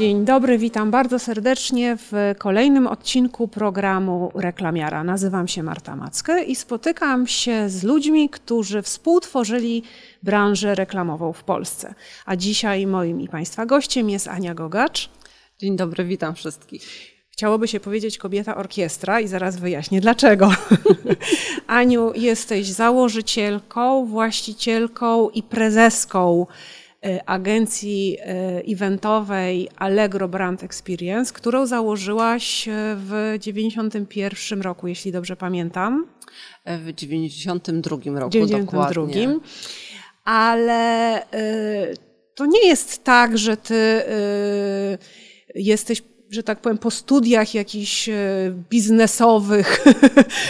Dzień dobry, witam bardzo serdecznie w kolejnym odcinku programu Reklamiara. Nazywam się Marta Mackę i spotykam się z ludźmi, którzy współtworzyli branżę reklamową w Polsce. A dzisiaj moim i Państwa gościem jest Ania Gogacz. Dzień dobry, witam wszystkich. Chciałoby się powiedzieć kobieta orkiestra i zaraz wyjaśnię dlaczego. Aniu, jesteś założycielką, właścicielką i prezeską agencji e, eventowej Allegro Brand Experience, którą założyłaś e, w 91 roku, jeśli dobrze pamiętam. W 92 roku 92. dokładnie. Ale to nie jest tak, że ty jesteś że tak powiem, po studiach jakichś e, biznesowych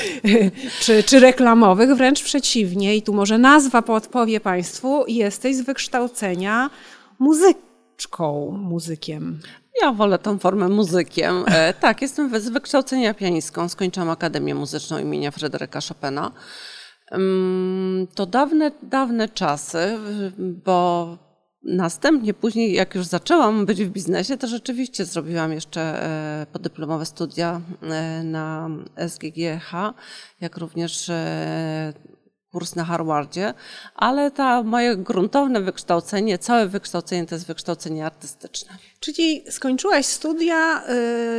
czy, czy reklamowych, wręcz przeciwnie. I tu może nazwa podpowie Państwu, jesteś z wykształcenia muzyczką, muzykiem. Ja wolę tą formę muzykiem. E, tak, jestem z wykształcenia pianistką. Skończyłam Akademię Muzyczną imienia Fryderyka Chopina. Mm, to dawne, dawne czasy, bo Następnie, później, jak już zaczęłam być w biznesie, to rzeczywiście zrobiłam jeszcze e, podyplomowe studia e, na SGGH, jak również e, kurs na Harvardzie, ale to moje gruntowne wykształcenie, całe wykształcenie to jest wykształcenie artystyczne. Czyli skończyłaś studia,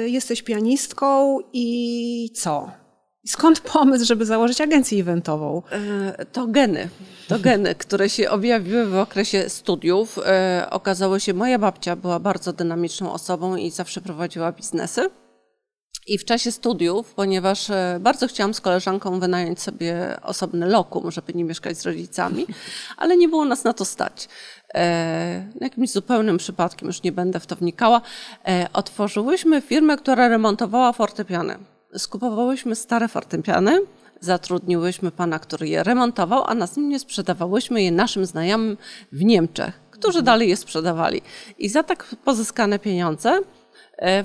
jesteś pianistką i co? Skąd pomysł, żeby założyć agencję eventową? E, to geny. To geny, które się objawiły w okresie studiów. E, okazało się, moja babcia była bardzo dynamiczną osobą i zawsze prowadziła biznesy. I w czasie studiów, ponieważ e, bardzo chciałam z koleżanką wynająć sobie osobny lokum, żeby nie mieszkać z rodzicami, ale nie było nas na to stać. jakimś zupełnym przypadkiem, już nie będę w to wnikała, otworzyłyśmy firmę, która remontowała fortepiany skupowałyśmy stare fortepiany, zatrudniłyśmy pana, który je remontował, a następnie sprzedawałyśmy je naszym znajomym w Niemczech, którzy dalej je sprzedawali. I za tak pozyskane pieniądze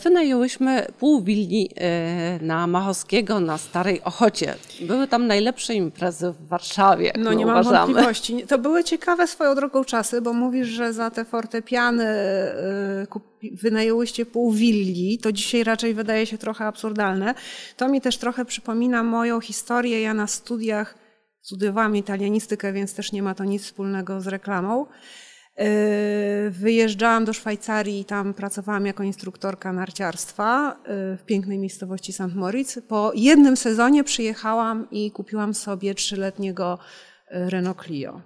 wynajęłyśmy pół willi e, na Machowskiego na Starej Ochocie. Były tam najlepsze imprezy w Warszawie, No nie mam wątpliwości. To były ciekawe swoją drogą czasy, bo mówisz, że za te fortepiany e, wynajęłyście pół willi. To dzisiaj raczej wydaje się trochę absurdalne. To mi też trochę przypomina moją historię. Ja na studiach studiowałam italianistykę, więc też nie ma to nic wspólnego z reklamą. Yy, wyjeżdżałam do Szwajcarii i tam pracowałam jako instruktorka narciarstwa yy, w pięknej miejscowości St. Moritz. Po jednym sezonie przyjechałam i kupiłam sobie trzyletniego yy, Renault Clio.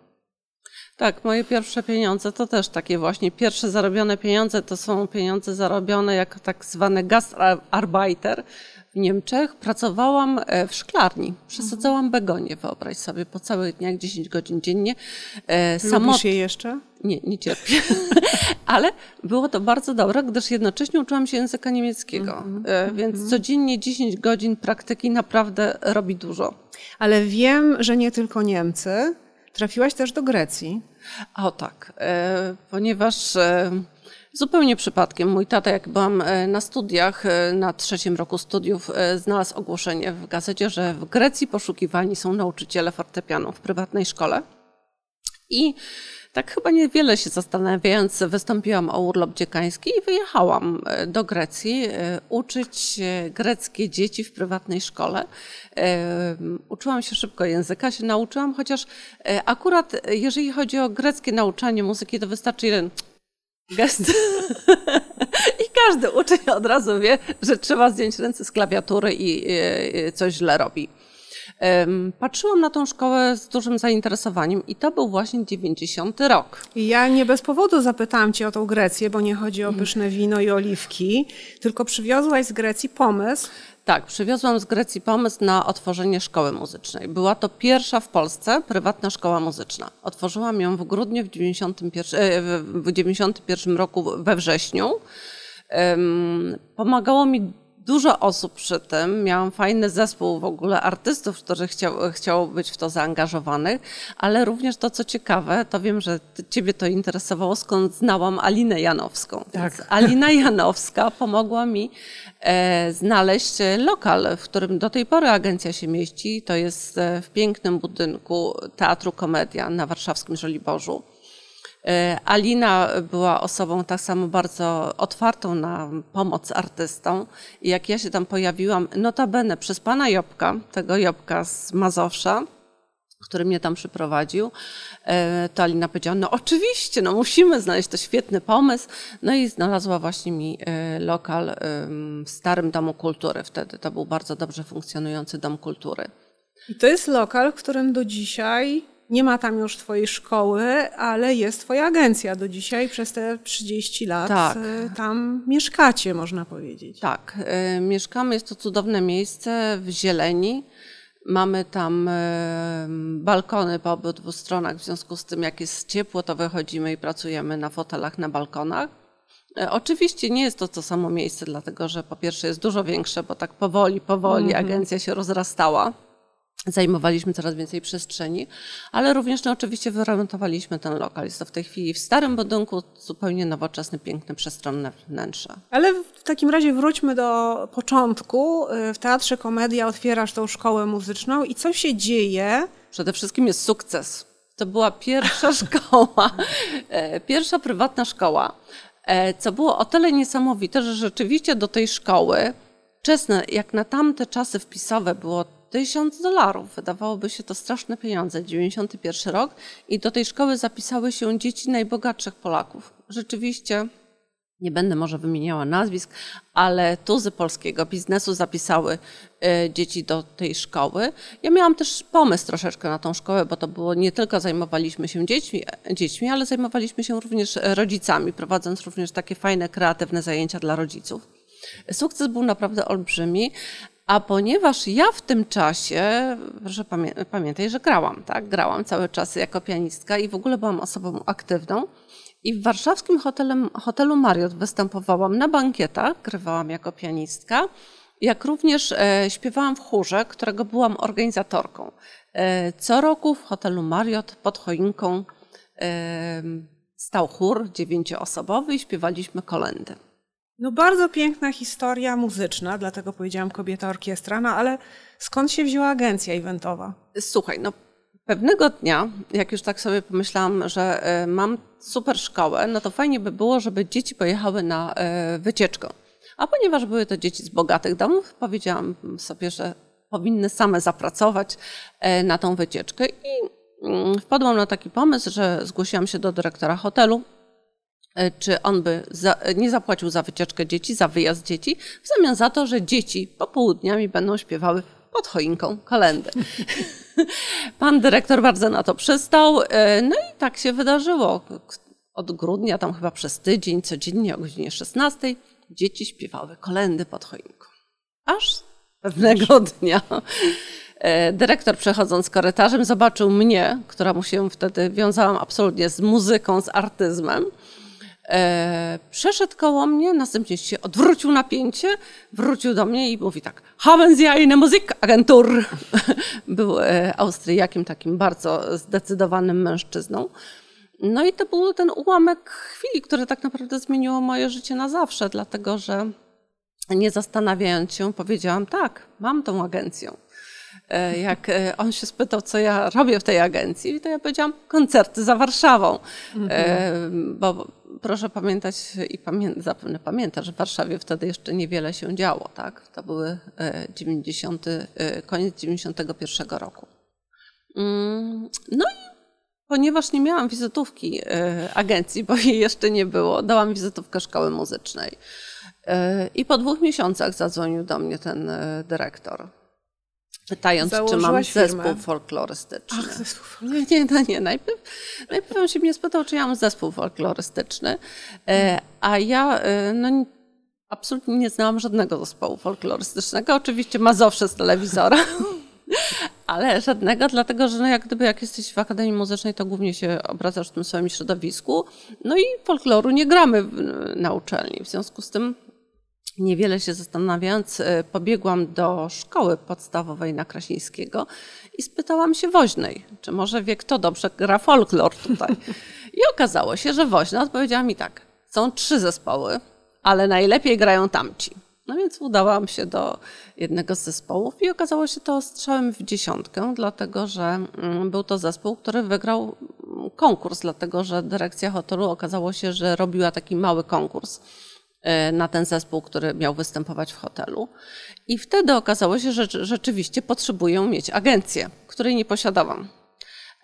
Tak, moje pierwsze pieniądze to też takie właśnie pierwsze zarobione pieniądze to są pieniądze zarobione jako tak zwany gastarbeiter, w Niemczech pracowałam e, w szklarni. Przesadzałam begonie, wyobraź sobie, po całych dniach 10 godzin dziennie. E, Samot... Je jeszcze? Nie, nie cierpię. Ale było to bardzo dobre, gdyż jednocześnie uczyłam się języka niemieckiego. Mm -hmm. Więc -hmm. codziennie 10 godzin praktyki naprawdę robi dużo. Ale wiem, że nie tylko Niemcy. Trafiłaś też do Grecji. O tak, ponieważ Zupełnie przypadkiem. Mój tata, jak byłam e, na studiach, e, na trzecim roku studiów, e, znalazł ogłoszenie w gazecie, że w Grecji poszukiwani są nauczyciele fortepianu w prywatnej szkole. I tak chyba niewiele się zastanawiając, wystąpiłam o urlop dziekański i wyjechałam do Grecji uczyć greckie dzieci w prywatnej szkole. Uczyłam się szybko języka, się nauczyłam, chociaż akurat jeżeli chodzi o greckie nauczanie muzyki, to wystarczy jeden gest. I każdy uczeń od razu wie, że trzeba zdjąć ręce z klawiatury i coś źle robi. Patrzyłam na tą szkołę z dużym zainteresowaniem i to był właśnie 90 rok. Ja nie bez powodu zapytałam Cię o tą Grecję, bo nie chodzi o pyszne wino i oliwki, tylko przywiozłaś z Grecji pomysł, tak, przywiozłam z Grecji pomysł na otworzenie szkoły muzycznej. Była to pierwsza w Polsce prywatna szkoła muzyczna. Otworzyłam ją w grudniu w 1991 w 91 roku we wrześniu. Pomagało mi dużo osób przy tym. Miałam fajny zespół w ogóle artystów, którzy chciał, chciało być w to zaangażowanych, ale również to, co ciekawe, to wiem, że ciebie to interesowało, skąd znałam Alinę Janowską. Tak. Alina Janowska pomogła mi e, znaleźć lokal, w którym do tej pory agencja się mieści. To jest e, w pięknym budynku Teatru Komedia na warszawskim Żoliborzu. E, Alina była osobą tak samo bardzo otwartą na pomoc artystom. I jak ja się tam pojawiłam, notabene przez pana Jobka, tego Jobka z Mazowsza, który mnie tam przyprowadził, e, to Alina powiedziała, no oczywiście, no musimy znaleźć, to świetny pomysł. No i znalazła właśnie mi e, lokal w Starym Domu Kultury wtedy. To był bardzo dobrze funkcjonujący Dom Kultury. I to jest lokal, w którym do dzisiaj nie ma tam już twojej szkoły, ale jest twoja agencja do dzisiaj. Przez te 30 lat tak. E, tam mieszkacie, można powiedzieć. Tak, mieszkamy. Jest to cudowne miejsce w zieleni. Mamy tam e, balkony po obydwu stronach, w związku z tym, jak jest ciepło, to wychodzimy i pracujemy na fotelach na balkonach. Oczywiście nie jest to to samo miejsce, dlatego że po pierwsze jest dużo większe, bo tak powoli, powoli mm -hmm. agencja się rozrastała zajmowaliśmy coraz więcej przestrzeni, ale również no, oczywiście wyremontowaliśmy ten lokal. Jest to w tej chwili w starym budynku zupełnie nowoczesne, piękne, przestronne wnętrze. Ale w takim razie wróćmy do początku. W Teatrze Komedia otwierasz tą szkołę muzyczną i co się dzieje? Przede wszystkim jest sukces. To była pierwsza szkoła, e, pierwsza prywatna szkoła, e, co było o tyle niesamowite, że rzeczywiście do tej szkoły, wczesne, jak na tamte czasy wpisowe było Tysiąc dolarów. Wydawałoby się to straszne pieniądze. 91 rok i do tej szkoły zapisały się dzieci najbogatszych Polaków. Rzeczywiście, nie będę może wymieniała nazwisk, ale tuzy polskiego biznesu zapisały e, dzieci do tej szkoły. Ja miałam też pomysł troszeczkę na tą szkołę, bo to było nie tylko zajmowaliśmy się dziećmi, dziećmi ale zajmowaliśmy się również rodzicami, prowadząc również takie fajne, kreatywne zajęcia dla rodziców. Sukces był naprawdę olbrzymi, a ponieważ ja w tym czasie, proszę pamię pamiętaj, że grałam, tak? Grałam cały czas jako pianistka i w ogóle byłam osobą aktywną. I w warszawskim hotelem, hotelu Marriott występowałam na bankietach, grywałam jako pianistka, jak również e, śpiewałam w chórze, którego byłam organizatorką. E, co roku w hotelu Marriott pod choinką e, stał chór dziewięcioosobowy i śpiewaliśmy kolendy. No bardzo piękna historia muzyczna, dlatego powiedziałam kobieta orkiestra, no ale skąd się wzięła agencja eventowa? Słuchaj, no pewnego dnia, jak już tak sobie pomyślałam, że e, mam super szkołę, no to fajnie by było, żeby dzieci pojechały na e, wycieczkę. A ponieważ były to dzieci z bogatych domów, powiedziałam sobie, że powinny same zapracować e, na tą wycieczkę i mm, wpadłam na taki pomysł, że zgłosiłam się do dyrektora hotelu, czy on by za, nie zapłacił za wycieczkę dzieci, za wyjazd dzieci, w zamian za to, że dzieci popołudniami będą śpiewały pod choinką kolendy. Pan dyrektor bardzo na to przystał. E, no i tak się wydarzyło. Od grudnia, tam chyba przez tydzień, codziennie o godzinie 16 dzieci śpiewały kolendy pod choinką. Aż pewnego dnia e, dyrektor przechodząc korytarzem zobaczył mnie, która mu się wtedy wiązałam absolutnie z muzyką, z artyzmem E, przeszedł koło mnie, następnie się odwrócił napięcie, wrócił do mnie i mówi tak, haben Sie eine Musikagentur? Był e, Austriakiem, takim bardzo zdecydowanym mężczyzną. No i to był ten ułamek chwili, który tak naprawdę zmieniło moje życie na zawsze, dlatego że nie zastanawiając się, powiedziałam tak, mam tą agencję. E, jak e, on się spytał, co ja robię w tej agencji, to ja powiedziałam koncerty za Warszawą. Mhm. Bo proszę pamiętać i pamię zapewne pamiętasz, że w Warszawie wtedy jeszcze niewiele się działo. Tak? To były 90, koniec 91 roku. Mm, no i ponieważ nie miałam wizytówki agencji, bo jej jeszcze nie było, dałam wizytówkę szkoły muzycznej. I po dwóch miesiącach zadzwonił do mnie ten dyrektor pytając, czy mam zespół firmę. folklorystyczny. Ach, zespół Nie, nie, no nie. Najpierw, najpierw on się mnie spytał, czy ja mam zespół folklorystyczny, e, a ja e, no, absolutnie nie znałam żadnego zespołu folklorystycznego. Oczywiście Mazowsze z telewizora. Ale żadnego, dlatego że no jak gdyby jak jesteś w Akademii Muzycznej, to głównie się obracasz w tym swoim środowisku. No i folkloru nie gramy na uczelni. W związku z tym Niewiele się zastanawiając, e, pobiegłam do szkoły podstawowej na Krasińskiego i spytałam się woźnej, czy może wie kto dobrze gra folklor tutaj. I okazało się, że woźna odpowiedziała mi tak, są trzy zespoły, ale najlepiej grają tamci. No więc udałam się do jednego z zespołów i okazało się to strzałem w dziesiątkę, dlatego że mm, był to zespół, który wygrał mm, konkurs, dlatego że dyrekcja hotelu okazało się, że robiła taki mały konkurs na ten zespół, który miał występować w hotelu. I wtedy okazało się, że rzeczywiście potrzebuję mieć agencję, której nie posiadałam.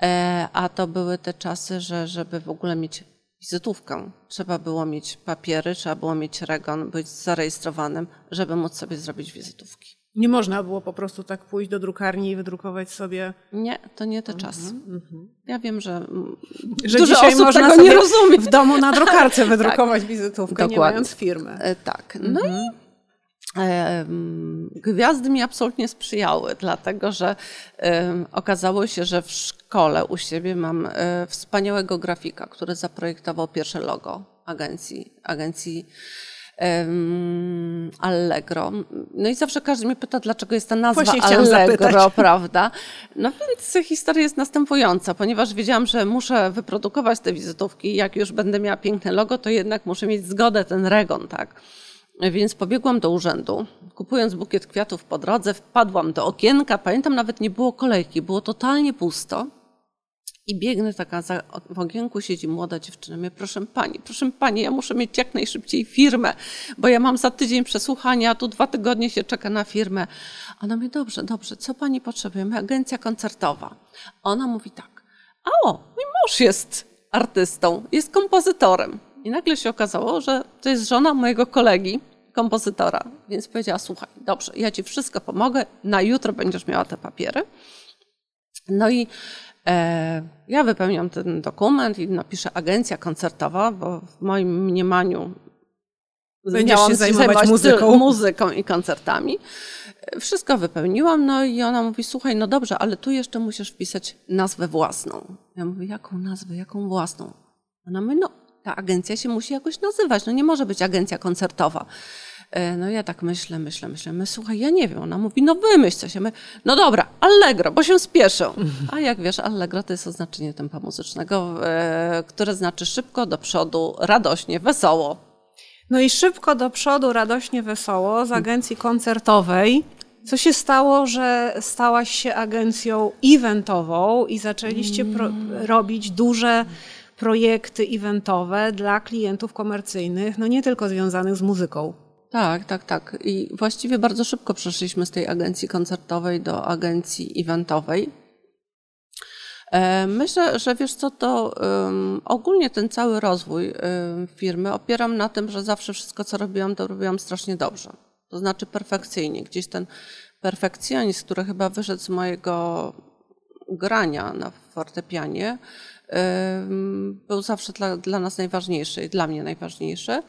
E, a to były te czasy, że żeby w ogóle mieć wizytówkę. Trzeba było mieć papiery, trzeba było mieć REGON, być zarejestrowanym, żeby móc sobie zrobić wizytówki. Nie można było po prostu tak pójść do drukarni i wydrukować sobie. Nie, to nie te czasy. Mm -hmm. Ja wiem, że, że dużo osób można tego nie rozumie. W domu na drukarce tak. wydrukować tak, wizytówkę, dokładnie. nie mając firmy. E, tak. No mm -hmm. i Gwiazdy mi absolutnie sprzyjały, dlatego że okazało się, że w szkole u siebie mam e, wspaniałego grafika, który zaprojektował pierwsze logo agencji, agencji Allegro. No i zawsze każdy mnie pyta, dlaczego jest ta nazwa Allegro, zapytać. prawda? No więc historia jest następująca, ponieważ wiedziałam, że muszę wyprodukować te wizytówki, jak już będę miała piękne logo, to jednak muszę mieć zgodę, ten regon, tak? Więc pobiegłam do urzędu, kupując bukiet kwiatów po drodze, wpadłam do okienka. Pamiętam, nawet nie było kolejki, było totalnie pusto. I biegnę taka, za, w okienku siedzi młoda dziewczyna. Mówię, proszę pani, proszę pani, ja muszę mieć jak najszybciej firmę, bo ja mam za tydzień przesłuchania, a tu dwa tygodnie się czeka na firmę. Ona mówi, dobrze, dobrze, co pani potrzebuje? Mówię, agencja koncertowa. Ona mówi tak, a o, mój mąż jest artystą, jest kompozytorem. I nagle się okazało, że to jest żona mojego kolegi, kompozytora. Więc powiedziała: Słuchaj, dobrze, ja ci wszystko pomogę, na jutro będziesz miała te papiery. No i ja wypełniam ten dokument i napiszę agencja koncertowa, bo w moim mniemaniu Będziesz się zajmować muzyką. muzyką i koncertami. Wszystko wypełniłam, no i ona mówi, słuchaj, no dobrze, ale tu jeszcze musisz wpisać nazwę własną. Ja mówię, jaką nazwę, jaką własną? Ona mówi, no ta agencja się musi jakoś nazywać. No nie może być agencja koncertowa. E, no ja tak myślę, myślę, myślę. My, słuchaj, ja nie wiem. Ona mówi, no wymyśl coś. Ja my, no dobra, Allegro, bo się spieszę. A jak wiesz, Allegro to jest oznaczenie tempa muzycznego, e, które znaczy szybko do przodu, radośnie, wesoło. No i szybko do przodu, radośnie, wesoło z agencji koncertowej. Co się stało, że stałaś się agencją eventową i zaczęliście robić duże projekty eventowe dla klientów komercyjnych, no nie tylko związanych z muzyką. Tak, tak, tak. I właściwie bardzo szybko przeszliśmy z tej agencji koncertowej do agencji eventowej. E, myślę, że wiesz co, to um, ogólnie ten cały rozwój um, firmy opieram na tym, że zawsze wszystko, co robiłam, to robiłam strasznie dobrze. To znaczy perfekcyjnie. Gdzieś ten perfekcjonizm, który chyba wyszedł z mojego grania na fortepianie, był zawsze dla, dla nas najważniejszy i dla mnie najważniejszy.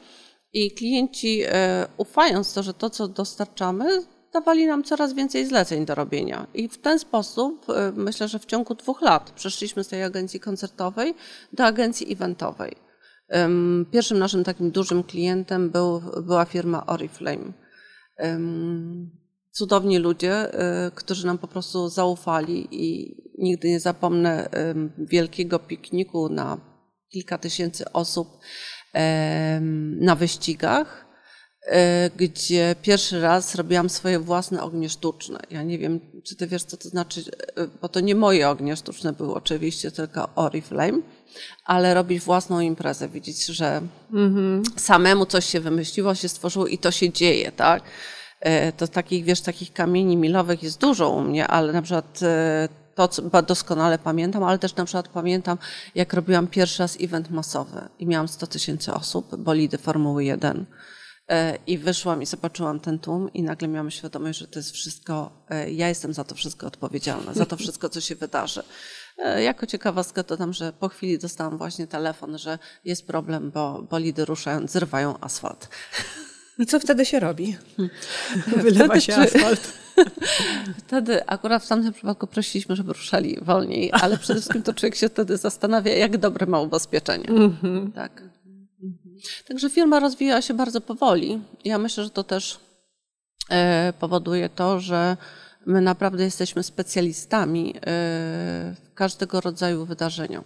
I klienci, e, ufając to, że to, co dostarczamy, dawali nam coraz więcej zleceń do robienia. I w ten sposób, e, myślę, że w ciągu dwóch lat przeszliśmy z tej agencji koncertowej do agencji eventowej. Pierwszym naszym takim dużym klientem był, była firma Oriflame. Cudowni ludzie, e, którzy nam po prostu zaufali i nigdy nie zapomnę wielkiego pikniku na kilka tysięcy osób na wyścigach, e, gdzie pierwszy raz robiłam swoje własne ognie sztuczne. Ja nie wiem, czy ty wiesz, co to znaczy, e, bo to nie moje ognie sztuczne były oczywiście, tylko Oriflame, ale robić własną imprezę, widzieć, że -hmm. samemu coś się wymyśliło, się stworzyło i to się dzieje, tak? E, to takich, wiesz, takich kamieni milowych jest dużo u mnie, ale na przykład to doskonale pamiętam, ale też na przykład pamiętam, jak robiłam pierwszy raz event masowy i miałam 100 tysięcy osób, bolidy Formuły 1. E, I wyszłam i zobaczyłam ten tłum i nagle miałam świadomość, że to jest wszystko, e, ja jestem za to wszystko odpowiedzialna, za to wszystko, co się wydarzy. E, jako ciekawostkę dodam, że po chwili dostałam właśnie telefon, że jest problem, bo bolidy ruszają, zrywają asfalt. I co wtedy się robi? Wylewa wtedy, się asfalt. Wtedy akurat w tamtym przypadku prosiliśmy, żeby ruszali wolniej, ale przede wszystkim to człowiek się wtedy zastanawia, jak dobre ma ubezpieczenie. Mm -hmm. Tak. Także firma rozwija się bardzo powoli. Ja myślę, że to też e, powoduje to, że my naprawdę jesteśmy specjalistami e, w każdego rodzaju wydarzeniu.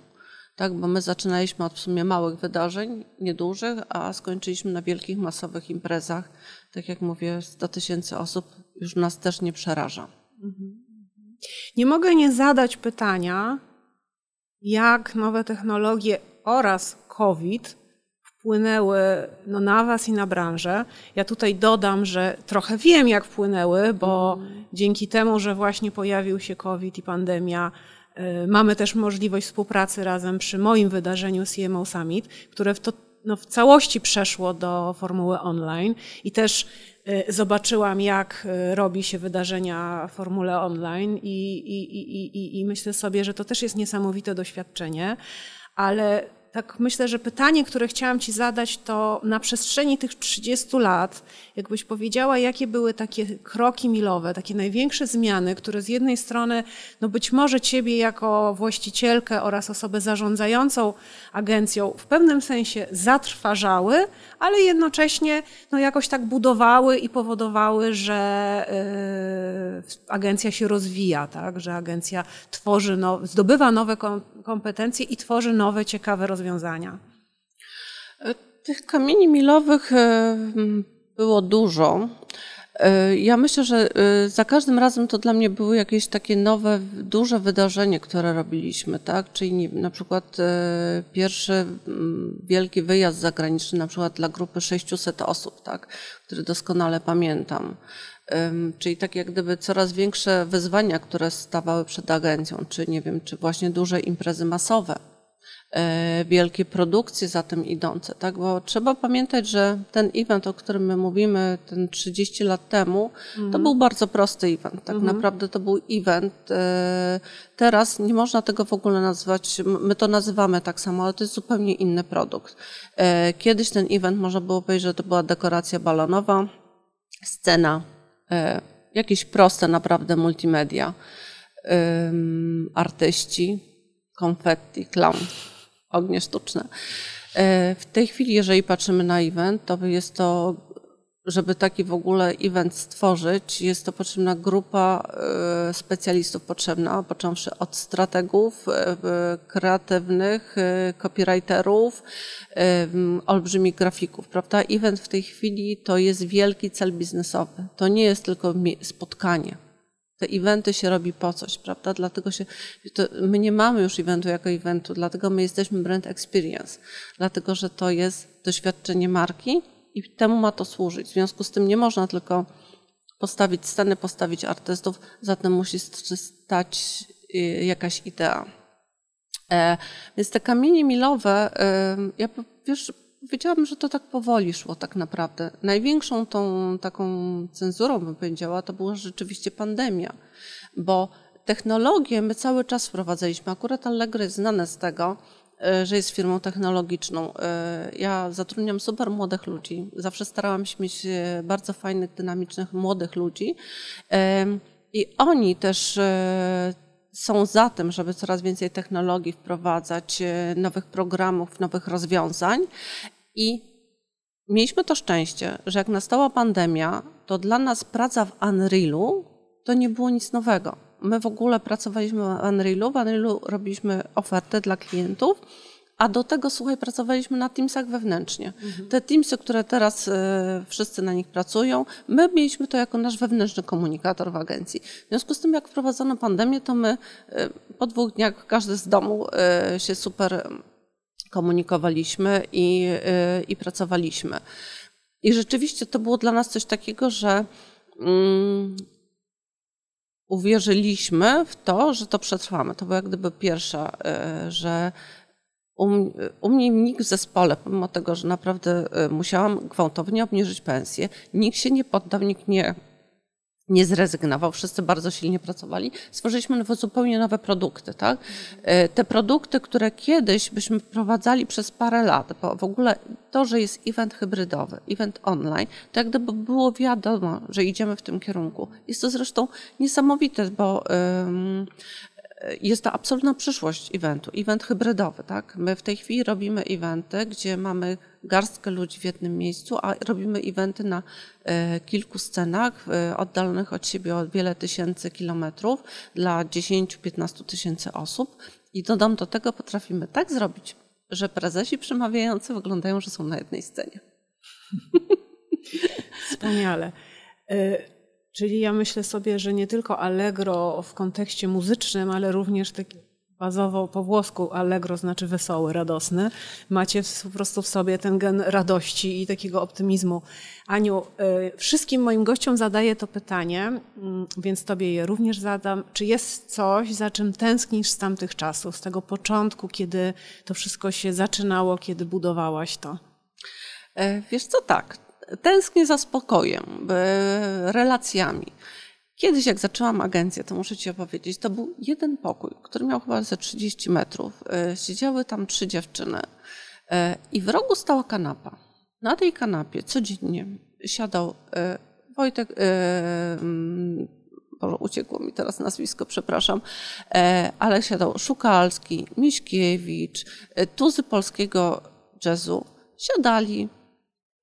Tak, bo my zaczynaliśmy od w sumie małych wydarzeń, niedużych, a skończyliśmy na wielkich, masowych imprezach. Tak jak mówię, 100 tysięcy osób już nas też nie przeraża. Nie mogę nie zadać pytania, jak nowe technologie oraz COVID wpłynęły no, na Was i na branżę. Ja tutaj dodam, że trochę wiem, jak wpłynęły, bo mm. dzięki temu, że właśnie pojawił się COVID i pandemia, mamy też możliwość współpracy razem przy moim wydarzeniu CMO Summit, które w, to, no, w całości przeszło do formuły online i też y, zobaczyłam, jak y, robi się wydarzenia w formule online i, i, i, i myślę sobie, że to też jest niesamowite doświadczenie, ale tak myślę, że pytanie, które chciałam Ci zadać, to na przestrzeni tych 30 lat, jakbyś powiedziała, jakie były takie kroki milowe, takie największe zmiany, które z jednej strony, no być może Ciebie jako właścicielkę oraz osobę zarządzającą agencją w pewnym sensie zatrważały, ale jednocześnie no jakoś tak budowały i powodowały, że yy, agencja się rozwija, tak? że agencja tworzy, no, zdobywa nowe kompetencje i tworzy nowe, ciekawe rozwiązania. Tych kamieni milowych e, było dużo. E, ja myślę, że e, za każdym razem to dla mnie były jakieś takie nowe, duże wydarzenie, które robiliśmy, tak? Czyli na przykład pierwszy wielki wyjazd zagraniczny, na przykład dla grupy 600 osób, tak? Który doskonale pamiętam. Czyli tak jak gdyby coraz większe wyzwania, które stawały przed agencją, czy nie wiem, czy właśnie duże imprezy masowe, wielkie produkcje za tym idące, tak? Bo trzeba pamiętać, że ten event, o którym my mówimy, ten 30 lat temu, mhm. to był bardzo prosty event. Tak mhm. naprawdę to był event. E, teraz nie można tego w ogóle nazwać, my to nazywamy tak samo, ale to jest zupełnie inny produkt. E, kiedyś ten event można było powiedzieć, że to była dekoracja balonowa, scena E, jakieś proste naprawdę multimedia, artyści, konfetti, clown, ognie sztuczne. E, w tej chwili, jeżeli patrzymy na event, to jest to żeby taki w ogóle event stworzyć, jest to potrzebna grupa e, specjalistów potrzebna, począwszy od strategów, e, kreatywnych, copywriterów, olbrzymich grafików, prawda? Event w tej chwili to jest wielki cel biznesowy. To nie jest tylko spotkanie. Te eventy się robi po coś, prawda? Dlatego się, my nie mamy już eventu jako eventu, dlatego my jesteśmy brand experience, dlatego że to jest doświadczenie marki, i temu ma to służyć. W związku z tym nie można tylko postawić sceny, postawić artystów, zatem musi stać y, jakaś idea. E, więc te kamienie milowe, ja wiesz, powiedziałabym, że to tak powoli szło tak naprawdę. Największą tą taką cenzurą, bym powiedziała, to była rzeczywiście pandemia, bo technologię my cały czas wprowadzaliśmy. Akurat Allegro jest znane z tego, E, że jest firmą technologiczną. E, ja zatrudniam super młodych ludzi. Zawsze starałam się mieć e, bardzo fajnych, dynamicznych, młodych ludzi. I oni też są za tym, żeby coraz więcej technologii wprowadzać, nowych programów, nowych rozwiązań. I mieliśmy to szczęście, że jak nastała pandemia, to dla nas praca w Unrealu to nie było nic nowego. My w ogóle pracowaliśmy w Unrealu, w Unrealu robiliśmy ofertę dla klientów, a do tego, słuchaj, pracowaliśmy na Teamsach wewnętrznie. Mhm. Te Teamsy, które teraz y, wszyscy na nich pracują, my mieliśmy to jako nasz wewnętrzny komunikator w agencji. W związku z tym, jak wprowadzono pandemię, to my y, po dwóch dniach każdy z domu y, się super komunikowaliśmy i, i pracowaliśmy. I rzeczywiście to było dla nas coś takiego, że mm, uwierzyliśmy w to, że to przetrwamy. To była jak gdyby pierwsza, że u, mnie nikt w zespole, pomimo tego, że naprawdę e, musiałam gwałtownie obniżyć pensję, nikt się nie poddał, nikt nie nie zrezygnował, wszyscy bardzo silnie pracowali. Stworzyliśmy nowe, zupełnie nowe produkty. Tak? E, te produkty, które kiedyś byśmy wprowadzali przez parę lat, bo w ogóle to, że jest event hybrydowy, event online, to jak gdyby było wiadomo, że idziemy w tym kierunku. Jest to zresztą niesamowite, bo jest to absolutna przyszłość eventu, event hybrydowy. Tak? My w tej chwili robimy eventy, gdzie mamy garstkę ludzi w jednym miejscu, a robimy eventy na e, kilku scenach e, oddalonych od siebie o wiele tysięcy kilometrów dla 10-15 tysięcy osób. I dodam do tego, potrafimy tak zrobić, że prezesi przemawiający wyglądają, że są na jednej scenie. Wspaniale. Czyli ja myślę sobie, że nie tylko Allegro w kontekście muzycznym, ale również taki bazowo po włosku allegro znaczy wesoły, radosny. Macie po prostu w sobie ten gen radości i takiego optymizmu. Aniu, y, wszystkim moim gościom zadaję to pytanie, mm, więc tobie je również zadam. Czy jest coś, za czym tęsknisz z tamtych czasów, z tego początku, kiedy to wszystko się zaczynało, kiedy budowałaś to? E, wiesz co, tak. Tęsknię za spokojem, relacjami. Kiedyś, jak zaczęłam agencję, to muszę Ci opowiedzieć, to był jeden pokój, który miał chyba ze 30 metrów. E, siedziały tam trzy dziewczyny e, i w rogu stała kanapa. Na tej kanapie codziennie siadał e, Wojtek, mm, Boże, uciekło mi teraz nazwisko, przepraszam, ale siadał Szukalski, Miśkiewicz, tuzy polskiego jazzu. Siadali,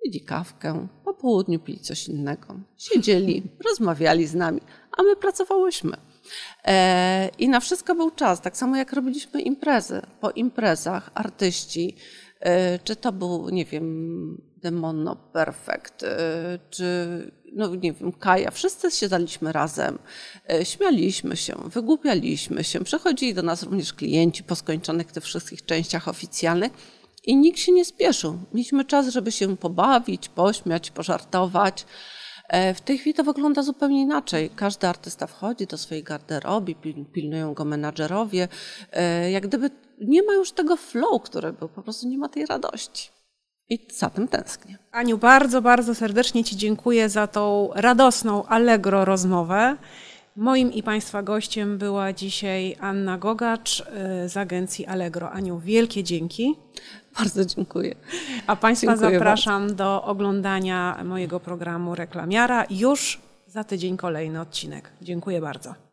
pili kawkę, po południu pili coś innego. Siedzieli, rozmawiali z nami, a my pracowałyśmy. E, I na wszystko był czas, tak samo jak robiliśmy imprezy. Po imprezach artyści, e, czy to był, nie wiem, Demono Perfect, e, czy no nie wiem, Kaja, wszyscy siadaliśmy razem, śmialiśmy się, wygłupialiśmy się. Przychodzili do nas również klienci po skończonych tych wszystkich częściach oficjalnych i nikt się nie spieszył. Mieliśmy czas, żeby się pobawić, pośmiać, pożartować. E, w tej chwili to wygląda zupełnie inaczej. Każdy artysta wchodzi do swojej garderoby, pilnują go menadżerowie. E, jak gdyby nie ma już tego flow, który był, po prostu nie ma tej radości. I za tym tęsknię. Aniu, bardzo, bardzo serdecznie Ci dziękuję za tą radosną, allegro rozmowę. Moim i Państwa gościem była dzisiaj Anna Gogacz y, z agencji Allegro. Aniu, wielkie dzięki. Bardzo dziękuję. A Państwa dziękuję zapraszam bardzo. do oglądania mojego programu Reklamiara już za tydzień kolejny odcinek. Dziękuję bardzo.